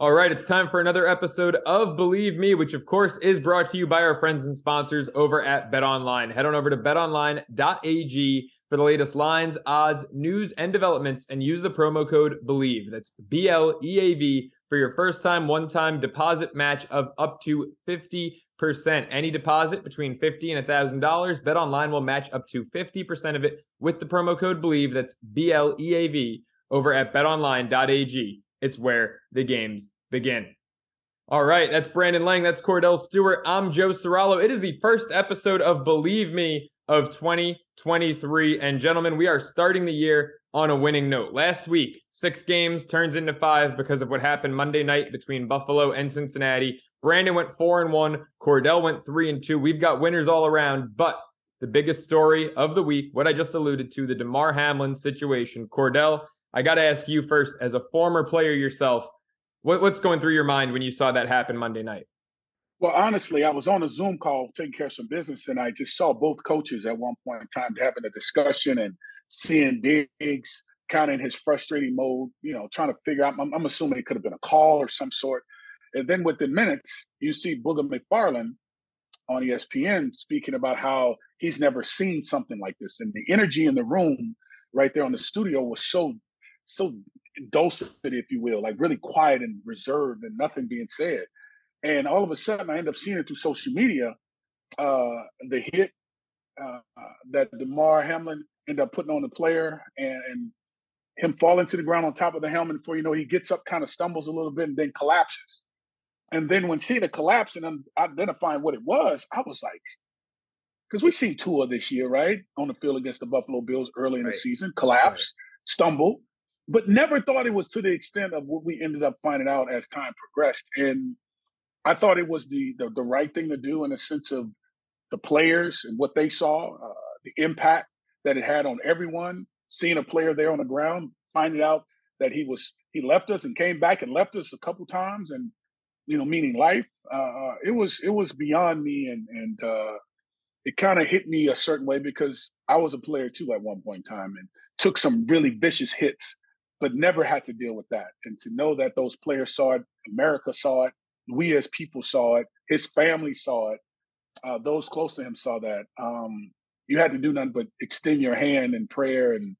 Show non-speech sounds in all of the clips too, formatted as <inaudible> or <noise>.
All right, it's time for another episode of Believe Me, which of course is brought to you by our friends and sponsors over at Bet Online. Head on over to betonline.ag for the latest lines, odds, news, and developments, and use the promo code BLEAV. That's B L E A V for your first time, one time deposit match of up to 50%. Any deposit between 50 and $1,000, Bet Online will match up to 50% of it with the promo code BLEAV. That's B L E A V over at betonline.ag. It's where the games begin. All right, that's Brandon Lang. That's Kordell Stewart. I'm Joe Ceraulo. It is the first episode of Believe Me of 2023. And gentlemen, we are starting the year on a winning note. Last week, six games turns into five because of what happened Monday night between Buffalo and Cincinnati. Brandon went four and one. Kordell went three and two. We've got winners all around, but the biggest story of the week, what I just alluded to, the Damar Hamlin situation. Kordell, I got to ask you first, as a former player yourself, what, what's going through your mind when you saw that happen Monday night? Well, honestly, I was on a Zoom call taking care of some business, and I just saw both coaches at one point in time having a discussion and seeing Diggs kind of in his frustrating mode, you know, trying to figure out. I'm, I'm assuming it could have been a call or some sort. And then within minutes, you see Booger McFarland on ESPN speaking about how he's never seen something like this, and the energy in the room right there on the studio was so so dulcet, if you will, like really quiet and reserved and nothing being said. And all of a sudden, I end up seeing it through social media. Uh, the hit uh, that Damar Hamlin ended up putting on the player and, and him falling to the ground on top of the helmet before you know he gets up, kind of stumbles a little bit, and then collapses. And then when seeing the collapse and identifying what it was, I was like, because we've seen Tua this year, right, on the field against the Buffalo Bills early in right. the season, collapse, right. stumble, but never thought it was to the extent of what we ended up finding out as time progressed. And I thought it was the the, the right thing to do in a sense of the players and what they saw, uh, the impact that it had on everyone. Seeing a player there on the ground, finding out that he was he left us and came back and left us a couple times, and you know, meaning life. Uh, uh it was it was beyond me, and and uh, it kind of hit me a certain way because I was a player too at one point in time and took some really vicious hits but never had to deal with that. And to know that those players saw it, America saw it, we as people saw it, his family saw it, uh, those close to him saw that. Um, you had to do nothing but extend your hand in prayer and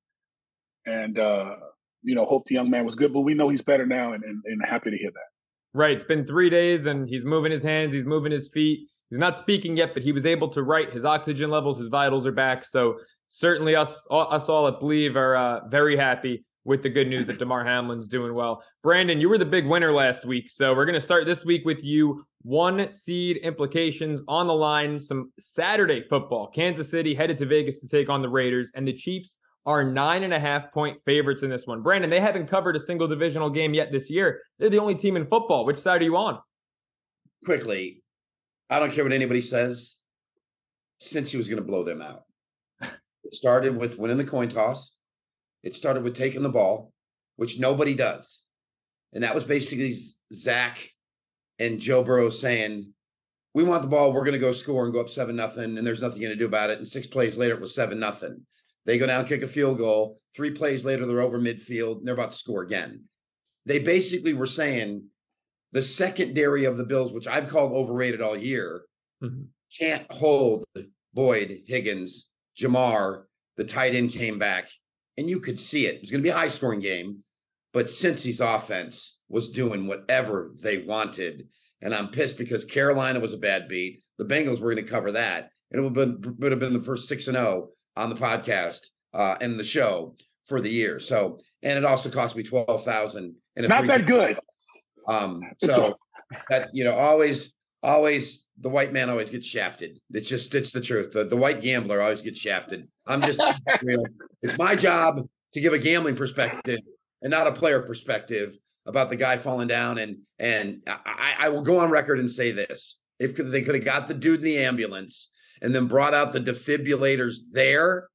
and uh, you know hope the young man was good. But we know he's better now, and, and, and happy to hear that. Right. It's been three days, and he's moving his hands, he's moving his feet. He's not speaking yet, but he was able to write. His oxygen levels, his vitals are back. So certainly, us us all at Bleav are uh, very happy with the good news that Damar Hamlin's doing well. Brandon, you were the big winner last week. So we're going to start this week with you. One seed implications on the line, some Saturday football. Kansas City headed to Vegas to take on the Raiders, and the Chiefs are nine and a half point favorites in this one. Brandon, they haven't covered a single divisional game yet this year. They're the only team in football. Which side are you on? Quickly, I don't care what anybody says. Cincy was going to blow them out, it started with winning the coin toss. It started with taking the ball, which nobody does. And that was basically Zach and Joe Burrow saying, We want the ball, we're gonna go score and go up seven nothing, and there's nothing you're gonna do about it. And six plays later, it was seven nothing. They go down, kick a field goal. Three plays later, they're over midfield, and they're about to score again. They basically were saying the secondary of the Bills, which I've called overrated all year, mm-hmm. can't hold Boyd, Higgins, Ja'Marr. The tight end came back and you could see it. It was going to be a high scoring game, but Cincy's offense was doing whatever they wanted. And I'm pissed because Carolina was a bad beat. The Bengals were going to cover that. And it would have been, would have been the first 6 and 0 on the podcast uh, and the show for the year. So, and it also cost me 12,000 and not that good. Um, so that, you know, always, always the white man always gets shafted. It's just it's the truth. The, the white gambler always gets shafted. I'm just <laughs> real. It's my job to give a gambling perspective and not a player perspective about the guy falling down. And and I, I will go on record and say this: if they could have got the dude in the ambulance and then brought out the defibrillators there,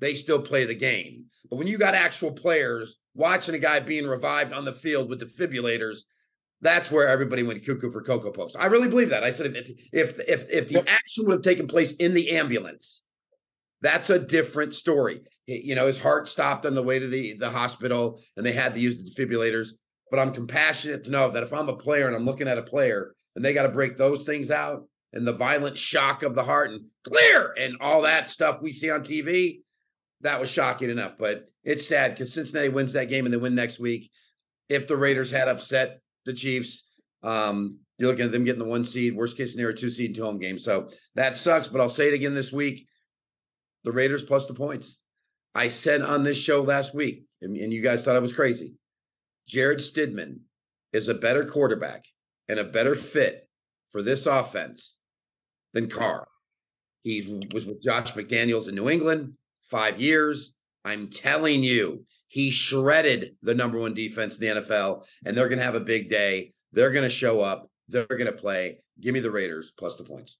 they still play the game. But when you got actual players watching a guy being revived on the field with defibrillators, that's where everybody went cuckoo for cocoa puffs. I really believe that. I said if if if if the action would have taken place in the ambulance, that's a different story. You know, his heart stopped on the way to the the hospital, and they had to use the defibrillators. but I'm compassionate to know that if I'm a player and I'm looking at a player and they got to break those things out and the violent shock of the heart and clear and all that stuff we see on TV, that was shocking enough. But it's sad because Cincinnati wins that game and they win next week. If the Raiders had upset the Chiefs, um, you're looking at them getting the one seed, worst case scenario, two seed, two home games. So that sucks. But I'll say it again this week: the Raiders plus the points. I said on this show last week, and, you guys thought I was crazy. Jarrett Stidham is a better quarterback and a better fit for this offense than Carr. He was with Josh McDaniels in New England five years. I'm telling you, he shredded the number one defense in the NFL, and they're going to have a big day. They're going to show up. They're going to play. Give me the Raiders plus the points.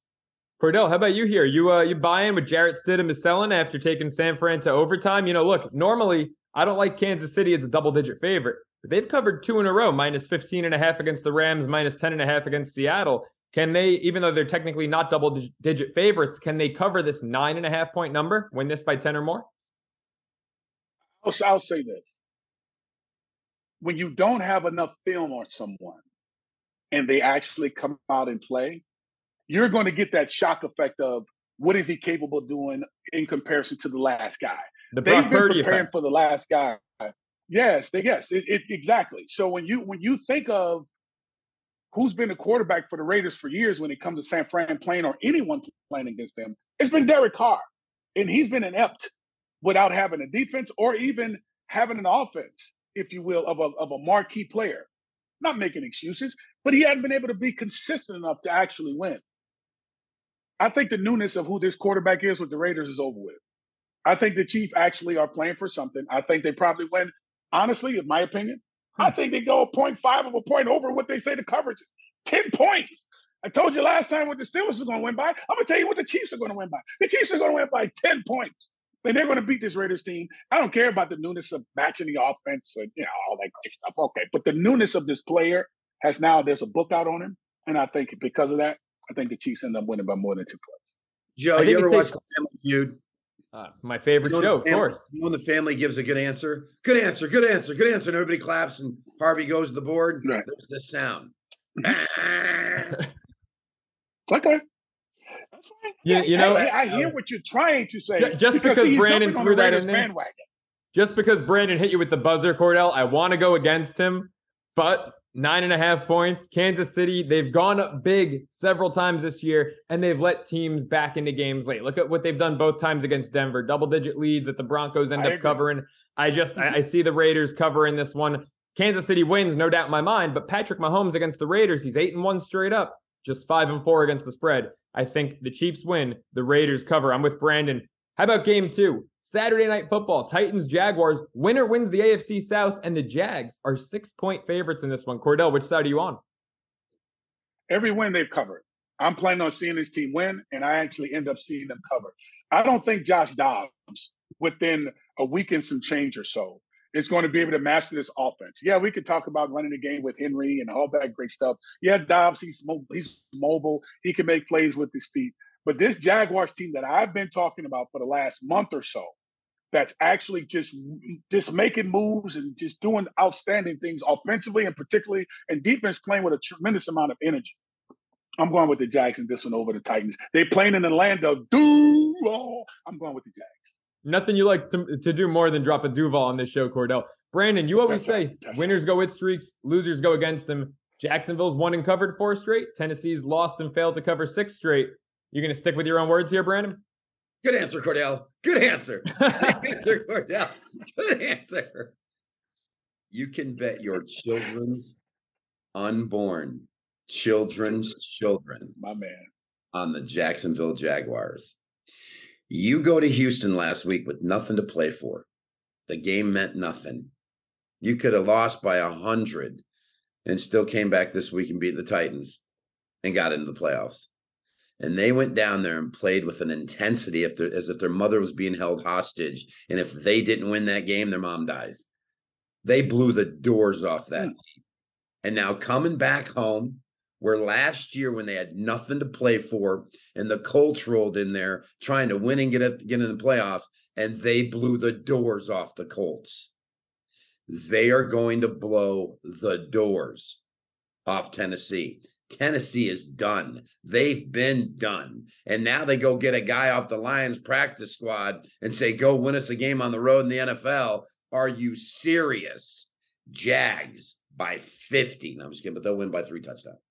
Kordell, how about you here? You uh you buy in with Jarrett Stidham is selling after taking San Fran to overtime. You know, look, normally I don't like Kansas City as a double digit favorite, but they've covered two in a row, minus 15 and a half against the Rams, minus 10 and a half against Seattle. Can they, even though they're technically not double digit favorites, can they cover this nine and a half point number, win this by 10 or more? I'll, I'll say this. When you don't have enough film on someone and they actually come out and play, you're going to get that shock effect of what is he capable of doing in comparison to the last guy. The They've been preparing for the last guy. Yes, they, yes, it, it, exactly. So when you when you think of who's been the quarterback for the Raiders for years when it comes to San Fran playing or anyone playing against them, it's been Derek Carr, and he's been inept without having a defense or even having an offense, if you will, of a of a marquee player. Not making excuses, but he hadn't been able to be consistent enough to actually win. I think the newness of who this quarterback is with the Raiders is over with. I think the Chiefs actually are playing for something. I think they probably win. Honestly, in my opinion, I hmm. think they go a point five of a point over what they say the coverage is. 10 points. I told you last time what the Steelers are going to win by. I'm going to tell you what the Chiefs are going to win by. The Chiefs are going to win by 10 points. And they're going to beat this Raiders team. I don't care about the newness of matching the offense and you know all that great stuff. Okay, but the newness of this player has now there's a book out on him, and I think because of that, I think the Chiefs end up winning by more than two points. Joe, you ever watch the Family Feud? Uh, my favorite You know show, when of course. you know when the family gives a good answer, good answer, good answer, good answer, and everybody claps, and Harvey goes to the board. Right. There's this sound. <laughs> Okay. Fine. You- know- I, I hear what you're trying to say. Ju- just because he's Brandon threw that in there. bandwagon. Just because Brandon hit you with the buzzer, Kordell, I want to go against him, but nine and a half points. Kansas City, they've gone up big several times this year, and they've let teams back into games late. Look at what they've done both times against Denver, double digit leads that the Broncos end I up agree. covering. I just I, I mm-hmm. see the Raiders covering this one. Kansas City wins, no doubt in my mind, but Patrick Mahomes against the Raiders, he's eight and one straight up, just five and four against the spread. I think the Chiefs win, the Raiders cover. I'm with Brandon. How about game two? Saturday night football, Titans, Jaguars. Winner wins the AFC South, and the Jags are six point favorites in this one. Kordell, which side are you on? Every win they've covered. I'm planning on seeing this team win, and I actually end up seeing them cover. I don't think Josh Dobbs, within a week and some change or so, is going to be able to master this offense. Yeah, we could talk about running the game with Henry and all that great stuff. Yeah, Dobbs, he's mo- he's mobile. He can make plays with his feet. But this Jaguars team that I've been talking about for the last month or so, that's actually just just making moves and just doing outstanding things offensively and particularly and defense playing with a tremendous amount of energy. I'm going with the Jags in this one over the Titans. They playing in the land of Duval. I'm going with the Jags. Nothing you like to, to do more than drop a Duval on this show, Kordell. Brandon, you always That's say That's winners go with streaks, losers go against them. Jacksonville's won and covered four straight. Tennessee's lost and failed to cover six straight. You're going to stick with your own words here, Brandon? Good answer, Kordell. Good answer. <laughs> Good answer, Kordell. Good answer. You can bet your children's unborn children's children My man. on the Jacksonville Jaguars. You go to Houston last week with nothing to play for. The game meant nothing. You could have lost by a hundred and still came back this week and beat the Titans and got into the playoffs. And they went down there and played with an intensity as if their mother was being held hostage. And if they didn't win that game, their mom dies. They blew the doors off that hmm. team. And now coming back home, where last year when they had nothing to play for and the Colts rolled in there trying to win and get get in the playoffs, and they blew the doors off the Colts. they are going to blow the doors off Tennessee. Tennessee is done. They've been done. And now they go get a guy off the Lions practice squad and say, go win us a game on the road in the NFL. Are you serious? Jags by 50. No, I'm just kidding, but they'll win by three touchdowns.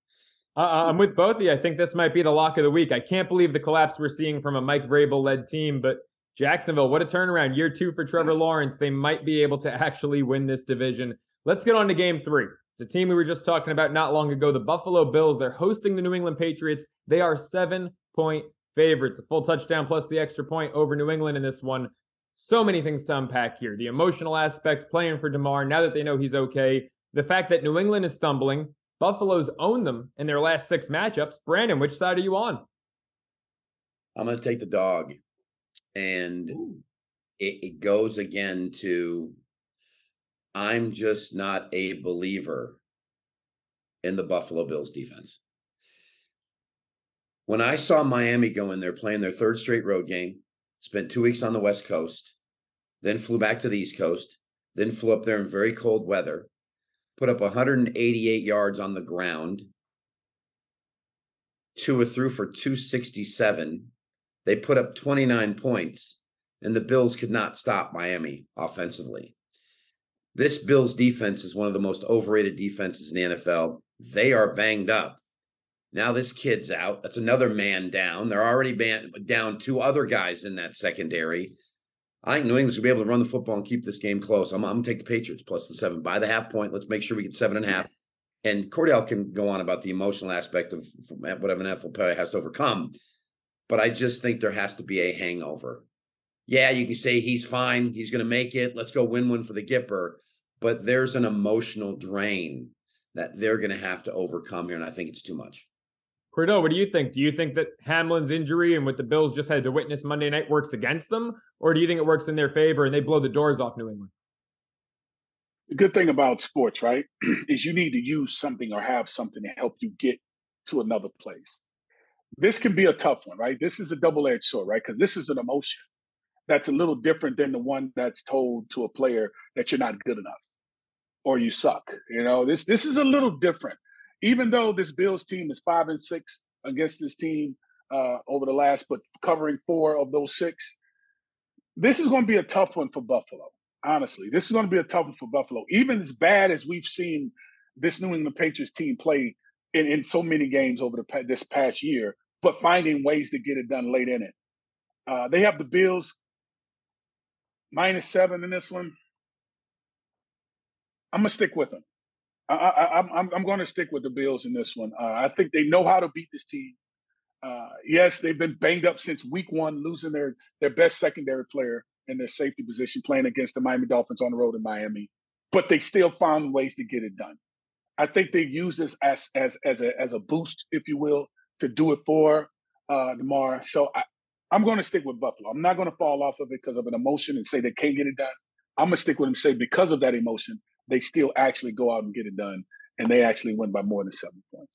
Uh, I'm with both of you. I think this might be the lock of the week. I can't believe the collapse we're seeing from a Mike Vrabel led team, but Jacksonville, what a turnaround. Year two for Trevor Lawrence. They might be able to actually win this division. Let's get on to game three. It's a team we were just talking about not long ago, the Buffalo Bills. They're hosting the New England Patriots. They are seven point favorites, a full touchdown plus the extra point over New England in this one. So many things to unpack here. The emotional aspect, playing for Damar now that they know he's okay. The fact that New England is stumbling, Buffalo's owned them in their last six matchups. Brandon, which side are you on? I'm going to take the dog. And it, it goes again to I'm just not a believer in the Buffalo Bills defense. When I saw Miami go in there playing their third straight road game, spent two weeks on the West Coast, then flew back to the East Coast, then flew up there in very cold weather, put up 188 yards on the ground, two or through for 267. They put up 29 points, and the Bills could not stop Miami offensively. This Bills defense is one of the most overrated defenses in the NFL. They are banged up. Now this kid's out. That's another man down. They're already banned, down two other guys in that secondary. I think New England's gonna be able to run the football and keep this game close. I'm, I'm gonna take the Patriots plus the seven by the half point. Let's make sure we get seven and a half. And Kordell can go on about the emotional aspect of whatever an NFL player has to overcome, but I just think there has to be a hangover. Yeah, you can say he's fine. He's to make it. Let's go win one for the Gipper. But there's an emotional drain that they're to have to overcome here, and I think it's too much. Kordell, what do you think? Do you think that Hamlin's injury and what the Bills just had to witness Monday night works against them, or do you think it works in their favor and they blow the doors off New England? The good thing about sports, right, <clears throat> is you need to use something or have something to help you get to another place. This can be a tough one, right? This is a double edged sword, right? Because this is an emotion that's a little different than the one that's told to a player that you're not good enough or you suck. You know, this this is a little different even though this Bills team is five and six against this team uh, over the last, but covering four of those six, this is going to be a tough one for Buffalo. Honestly, this is going to be a tough one for Buffalo. Even as bad as we've seen this New England Patriots team play in, in so many games over the this past year, but finding ways to get it done late in it. Uh, they have the Bills minus seven in this one. I'm gonna stick with them. I, am I'm, I'm going to stick with the Bills in this one. Uh, I think they know how to beat this team. Uh, yes, they've been banged up since week one, losing their their best secondary player in their safety position, playing against the Miami Dolphins on the road in Miami. But they still found ways to get it done. I think they use this as as as a as a boost, if you will, to do it for uh, Damar. So I, I'm going to stick with Buffalo. I'm not going to fall off of it because of an emotion and say they can't get it done. I'm going to stick with them say because of that emotion, they still actually go out and get it done, and they actually win by more than seven points.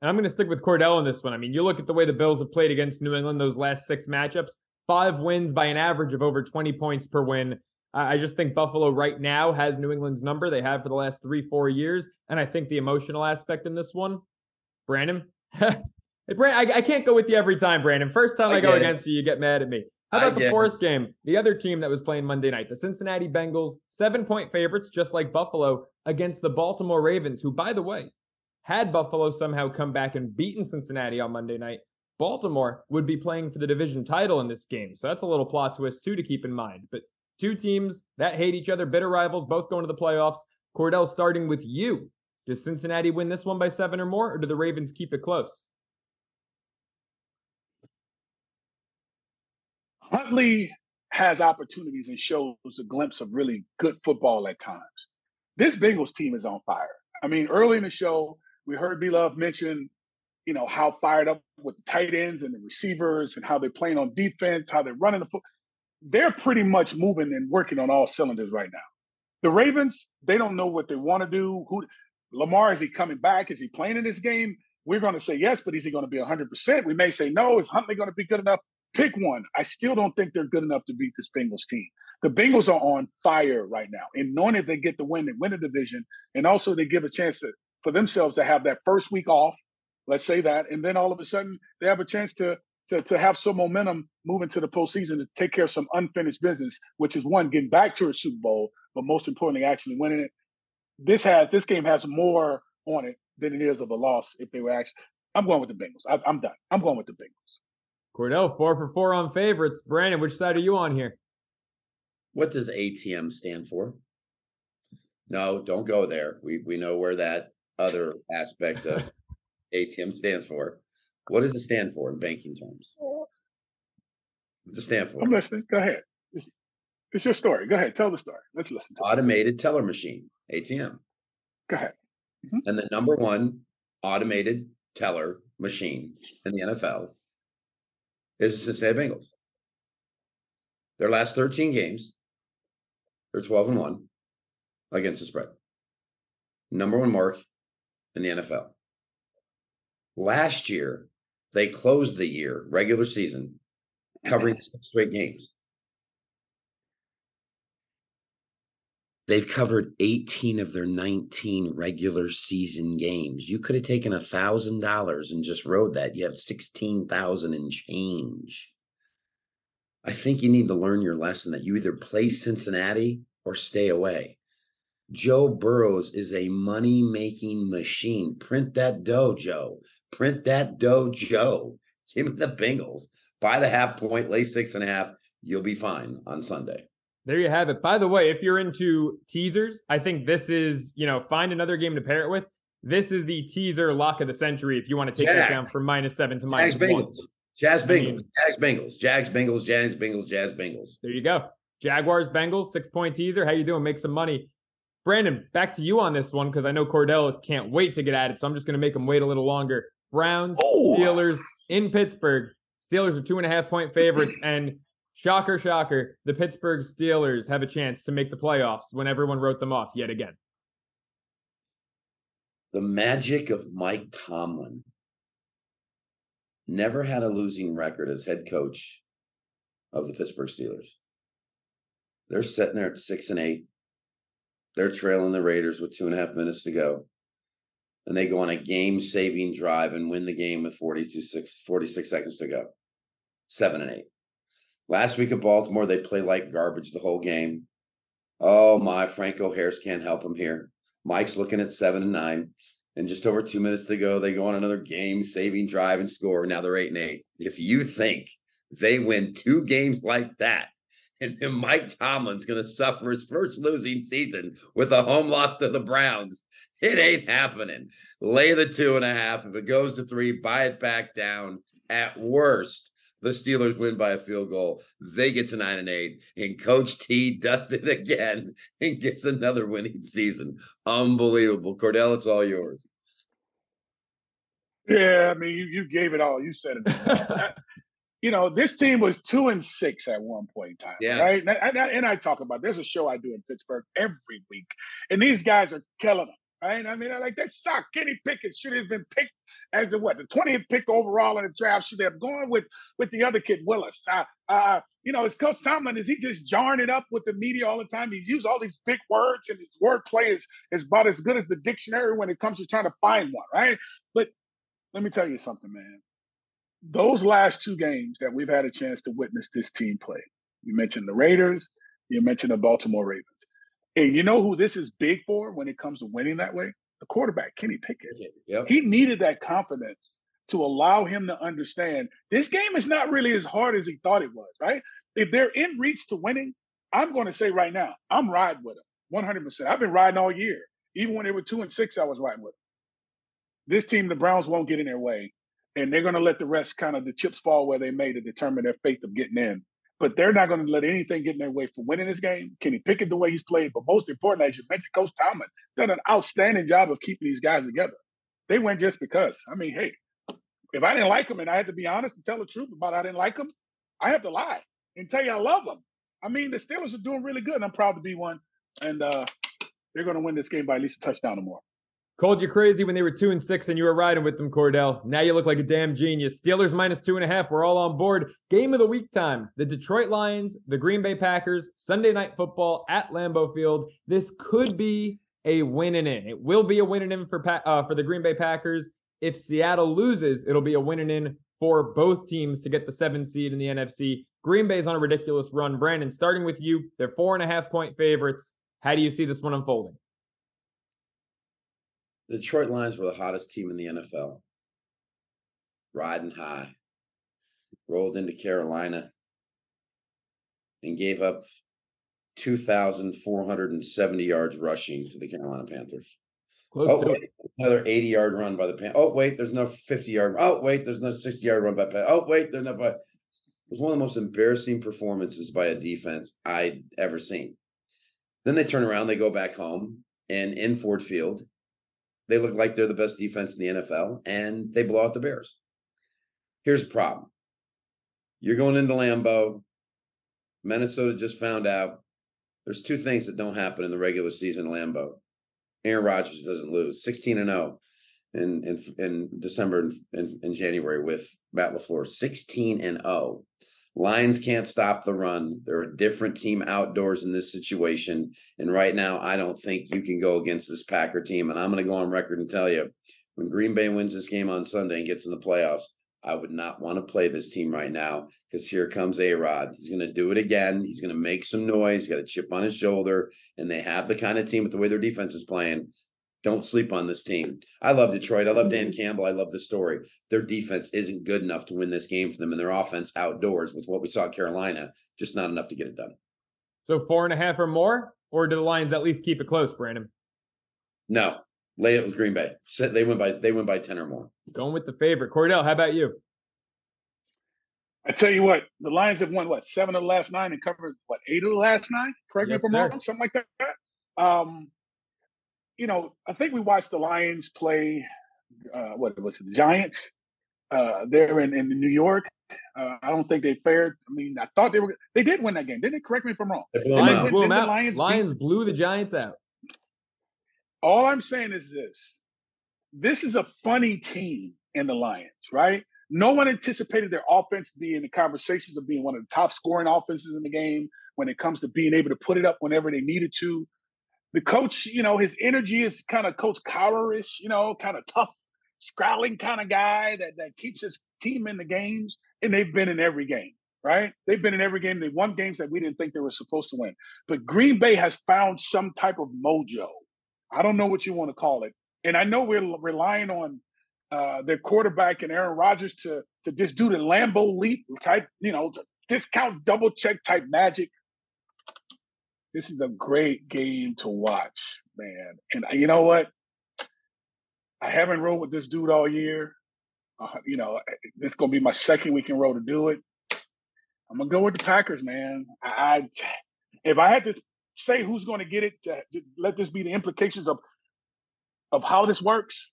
And I'm going to stick with Kordell on this one. I mean, you look at the way the Bills have played against New England those last six matchups, five wins by an average of over 20 points per win. I just think Buffalo right now has New England's number. They have for the last three, four years. And I think the emotional aspect in this one, Brandon, <laughs> I, I can't go with you every time, Brandon. First time I, I go against you, you get mad at me. How about the fourth game? The other team that was playing Monday night, the Cincinnati Bengals, seven point favorites, just like Buffalo, against the Baltimore Ravens, who, by the way, had Buffalo somehow come back and beaten Cincinnati on Monday night, Baltimore would be playing for the division title in this game. So that's a little plot twist, too, to keep in mind. But two teams that hate each other, bitter rivals, both going to the playoffs. Kordell, starting with you. Does Cincinnati win this one by seven or more, or do the Ravens keep it close? Huntley has opportunities and shows a glimpse of really good football at times. This Bengals team is on fire. I mean, early in the show, we heard B Love mention, you know, how fired up with the tight ends and the receivers and how they're playing on defense, how they're running the foot. They're pretty much moving and working on all cylinders right now. The Ravens, they don't know what they want to do. Who Lamar is he coming back? Is he playing in this game? We're going to say yes, but is he going to be 100%? We may say no. Is Huntley going to be good enough? Pick one. I still don't think they're good enough to beat this Bengals team. The Bengals are on fire right now, and knowing that they get the win, they win the division, and also they give a chance to, for themselves to have that first week off. Let's say that, and then all of a sudden they have a chance to to, to have some momentum moving to the postseason to take care of some unfinished business, which is one getting back to a Super Bowl, but most importantly, actually winning it. This has this game has more on it than it is of a loss if they were actually. I'm going with the Bengals. I, I'm done. I'm going with the Bengals. Kordell, four for four on favorites. Brandon, which side are you on here? What does ATM stand for? No, don't go there. We we know where that other aspect of <laughs> ATM stands for. What does it stand for in banking terms? What's it stand for? I'm listening. Go ahead. It's, it's your story. Go ahead. Tell the story. Let's listen. To Automated it. teller machine, ATM. Go ahead. Mm-hmm. And the number one automated teller machine in the NFL is the Cincinnati Bengals. Their last 13 games, they're 12 and 1 against the spread. Number one mark in the NFL. Last year, they closed the year, regular season, covering six straight games. They've covered 18 of their 19 regular season games. You could have taken a thousand dollars and just rode that. You have 16,000 and change. I think you need to learn your lesson that you either play Cincinnati or stay away. Joe Burrows is a money making machine. Print that dough, Joe. Print that dough, Joe. Give me the Bengals. Buy the half point, lay six and a half. You'll be fine on Sunday. There you have it. By the way, if you're into teasers, I think this is, you know, find another game to pair it with. This is the teaser lock of the century if you want to take it down from minus seven to minus Jags, one. Bengals. Jazz Bengals. I mean, Jags Bengals. Jags Bengals. Jags Bengals. Jazz Bengals. There you go. Jaguars Bengals, six point teaser. How you doing? Make some money. Brandon, back to you on this one because I know Kordell can't wait to get at it. So I'm just going to make him wait a little longer. Browns, oh. Steelers in Pittsburgh. Steelers are two and a half point favorites. <clears throat> and shocker, shocker, the Pittsburgh Steelers have a chance to make the playoffs when everyone wrote them off yet again. The magic of Mike Tomlin never had a losing record as head coach of the Pittsburgh Steelers. They're sitting there at six and eight. They're trailing the Raiders with two and a half minutes to go. And they go on a game saving drive and win the game with 42, six, 46 seconds to go. Seven and eight. Last week at Baltimore, they play like garbage the whole game. Oh my, Franco Harris can't help him here. Mike's looking at seven and nine. And just over two minutes to go, they go on another game saving drive and score. Now they're eight and eight. If you think they win two games like that, and then Mike Tomlin's going to suffer his first losing season with a home loss to the Browns. It ain't happening. Lay the two and a half. If it goes to three, buy it back down. At worst, the Steelers win by a field goal. They get to nine and eight, and Coach T <laughs> does it again and gets another winning season. Unbelievable. Kordell, it's all yours. Yeah, I mean, you, you gave it all. You said it. <laughs> you know, this team was two and six at one point in time, yeah. right? And I, and I, talk about there's a show I do in Pittsburgh every week, and these guys are killing them, right? I mean, I like they suck. Kenny Pickett should have been picked as the what the 20th pick overall in the draft. Should have gone with with the other kid, Willis. Uh, uh, you know, as Coach Tomlin is he just jarring it up with the media all the time? He's used all these big words, and his wordplay is is about as good as the dictionary when it comes to trying to find one, right? But let me tell you something, man those last two games that we've had a chance to witness this team play, you mentioned the Raiders, you mentioned the Baltimore Ravens. And you know who this is big for when it comes to winning that way? The quarterback, Kenny Pickett. Yep. He needed that confidence to allow him to understand this game is not really as hard as he thought it was, right? If they're in reach to winning, I'm going to say right now, I'm riding with them 100%. I've been riding all year. Even when they were two and six, I was riding with them. This team, the Browns won't get in their way and they're going to let the rest kind of the chips fall where they may to determine their fate of getting in. But they're not going to let anything get in their way for winning this game. Kenny Pickett the way he's played, but most important, as you mentioned, Coach Tomlin done an outstanding job of keeping these guys together. They went just because. I mean, hey, if I didn't like them and I had to be honest and tell the truth about I didn't like them, I have to lie and tell you I love them. I mean, the Steelers are doing really good, and I'm proud to be one. And uh, they're going to win this game by at least a touchdown or more. Called you crazy when they were two and six and you were riding with them, Kordell. Now you look like a damn genius. Steelers minus two and a half. We're all on board. Game of the week time. The Detroit Lions, the Green Bay Packers, Sunday night football at Lambeau Field. This could be a win and in. It will be a win and in for uh, for the Green Bay Packers. If Seattle loses, it'll be a win and in for both teams to get the seven seed in the NFC. Green Bay's on a ridiculous run. Brandon, starting with you, they're four and a half point favorites. How do you see this one unfolding? The Detroit Lions were the hottest team in the NFL, riding high, rolled into Carolina, and gave up 2,470 yards rushing to the Carolina Panthers. Close oh, wait, another 80 yard run by the Pan. Oh, wait, there's no 50 yard. Oh, wait, there's no 60 yard run by Pan. Oh, wait, there's no. It was one of the most embarrassing performances by a defense I'd ever seen. Then they turn around, they go back home, and in Ford Field, they look like they're the best defense in the NFL, and they blow out the Bears. Here's the problem you're going into Lambeau. Minnesota just found out there's two things that don't happen in the regular season Lambeau. Aaron Rodgers doesn't lose 16 and 0 in in, in December and in, in January with Matt LaFleur 16 and 0 Lions can't stop the run. They're a different team outdoors in this situation. And right now, I don't think you can go against this Packer team. And I'm going to go on record and tell you when Green Bay wins this game on Sunday and gets in the playoffs, I would not want to play this team right now because here comes A Rod. He's going to do it again. He's going to make some noise. He's got a chip on his shoulder. And they have the kind of team with the way their defense is playing don't sleep on this team. I love Detroit. I love Dan mm-hmm. Campbell. I love the story. Their defense isn't good enough to win this game for them, and their offense outdoors with what we saw at Carolina, just not enough to get it done. So four and a half or more, or do the Lions at least keep it close, Brandon? No, lay it with Green Bay. They went by they went by ten or more. Going with the favorite, Kordell. How about you? I tell you what, the Lions have won what seven of the last nine and covered what eight of the last nine. Correct yes, me if I'm wrong, something like that. Um, you know, I think we watched the Lions play. Uh, what was it, the Giants? Uh, there in, in New York. Uh, I don't think they fared. I mean, I thought they were. They did win that game, didn't it? Correct me if I'm wrong. Lions blew them out. Lions, Lions blew the Giants out. All I'm saying is this: this is a funny team in the Lions, right? No one anticipated their offense to be in the conversations of being one of the top scoring offenses in the game when it comes to being able to put it up whenever they needed to the coach, you know, his energy is kind of Coach Cowerish, you know, kind of tough, scowling kind of guy that that keeps his team in the games, and they've been in every game, right? They've been in every game. They won games that we didn't think they were supposed to win. But Green Bay has found some type of mojo. I don't know what you want to call it, and I know we're relying on uh, their quarterback and Aaron Rodgers to to just do the Lambeau leap type, you know, discount double check type magic this is a great game to watch, man. And you know what? I haven't rode with this dude all year. Uh, you know, this is gonna be my second week in row to do it. I'm gonna go with the Packers, man. I, I if I had to say who's to get it, to, to let this be the implications of of how this works.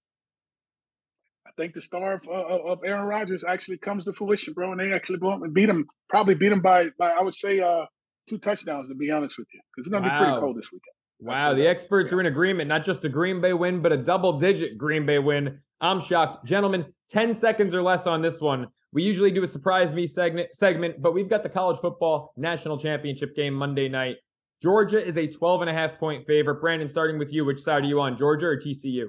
I think the star of, of Aaron Rodgers actually comes to fruition, bro, and they actually beat him. Probably beat him by, by I would say, uh, two touchdowns, to be honest with you, because it's going to wow. be pretty cold this weekend. Wow, the experts are in agreement. Not just a Green Bay win, but a double digit Green Bay win. I'm shocked. Gentlemen, 10 seconds or less on this one. We usually do a surprise me segment, segment, but we've got the college football national championship game Monday night. Georgia is a 12 and a half point favorite. Brandon, starting with you, which side are you on, Georgia or TCU?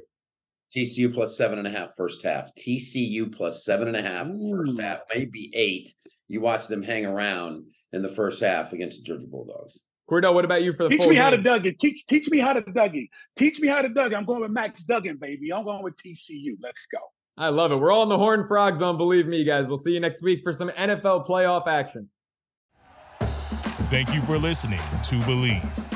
TCU plus seven and a half first half. TCU plus seven and a half Ooh. first half, maybe eight. You watch them hang around in the first half against the Georgia Bulldogs. Kordell, what about you for the teach me game? how to Duggan? Teach teach me how to Dougie. Teach me how to Duggan. I'm going with Max Duggan, baby. I'm going with TCU. Let's go. I love it. We're all in the Horn Frogs on Believe Me, guys. We'll see you next week for some NFL playoff action. Thank you for listening to Bleav.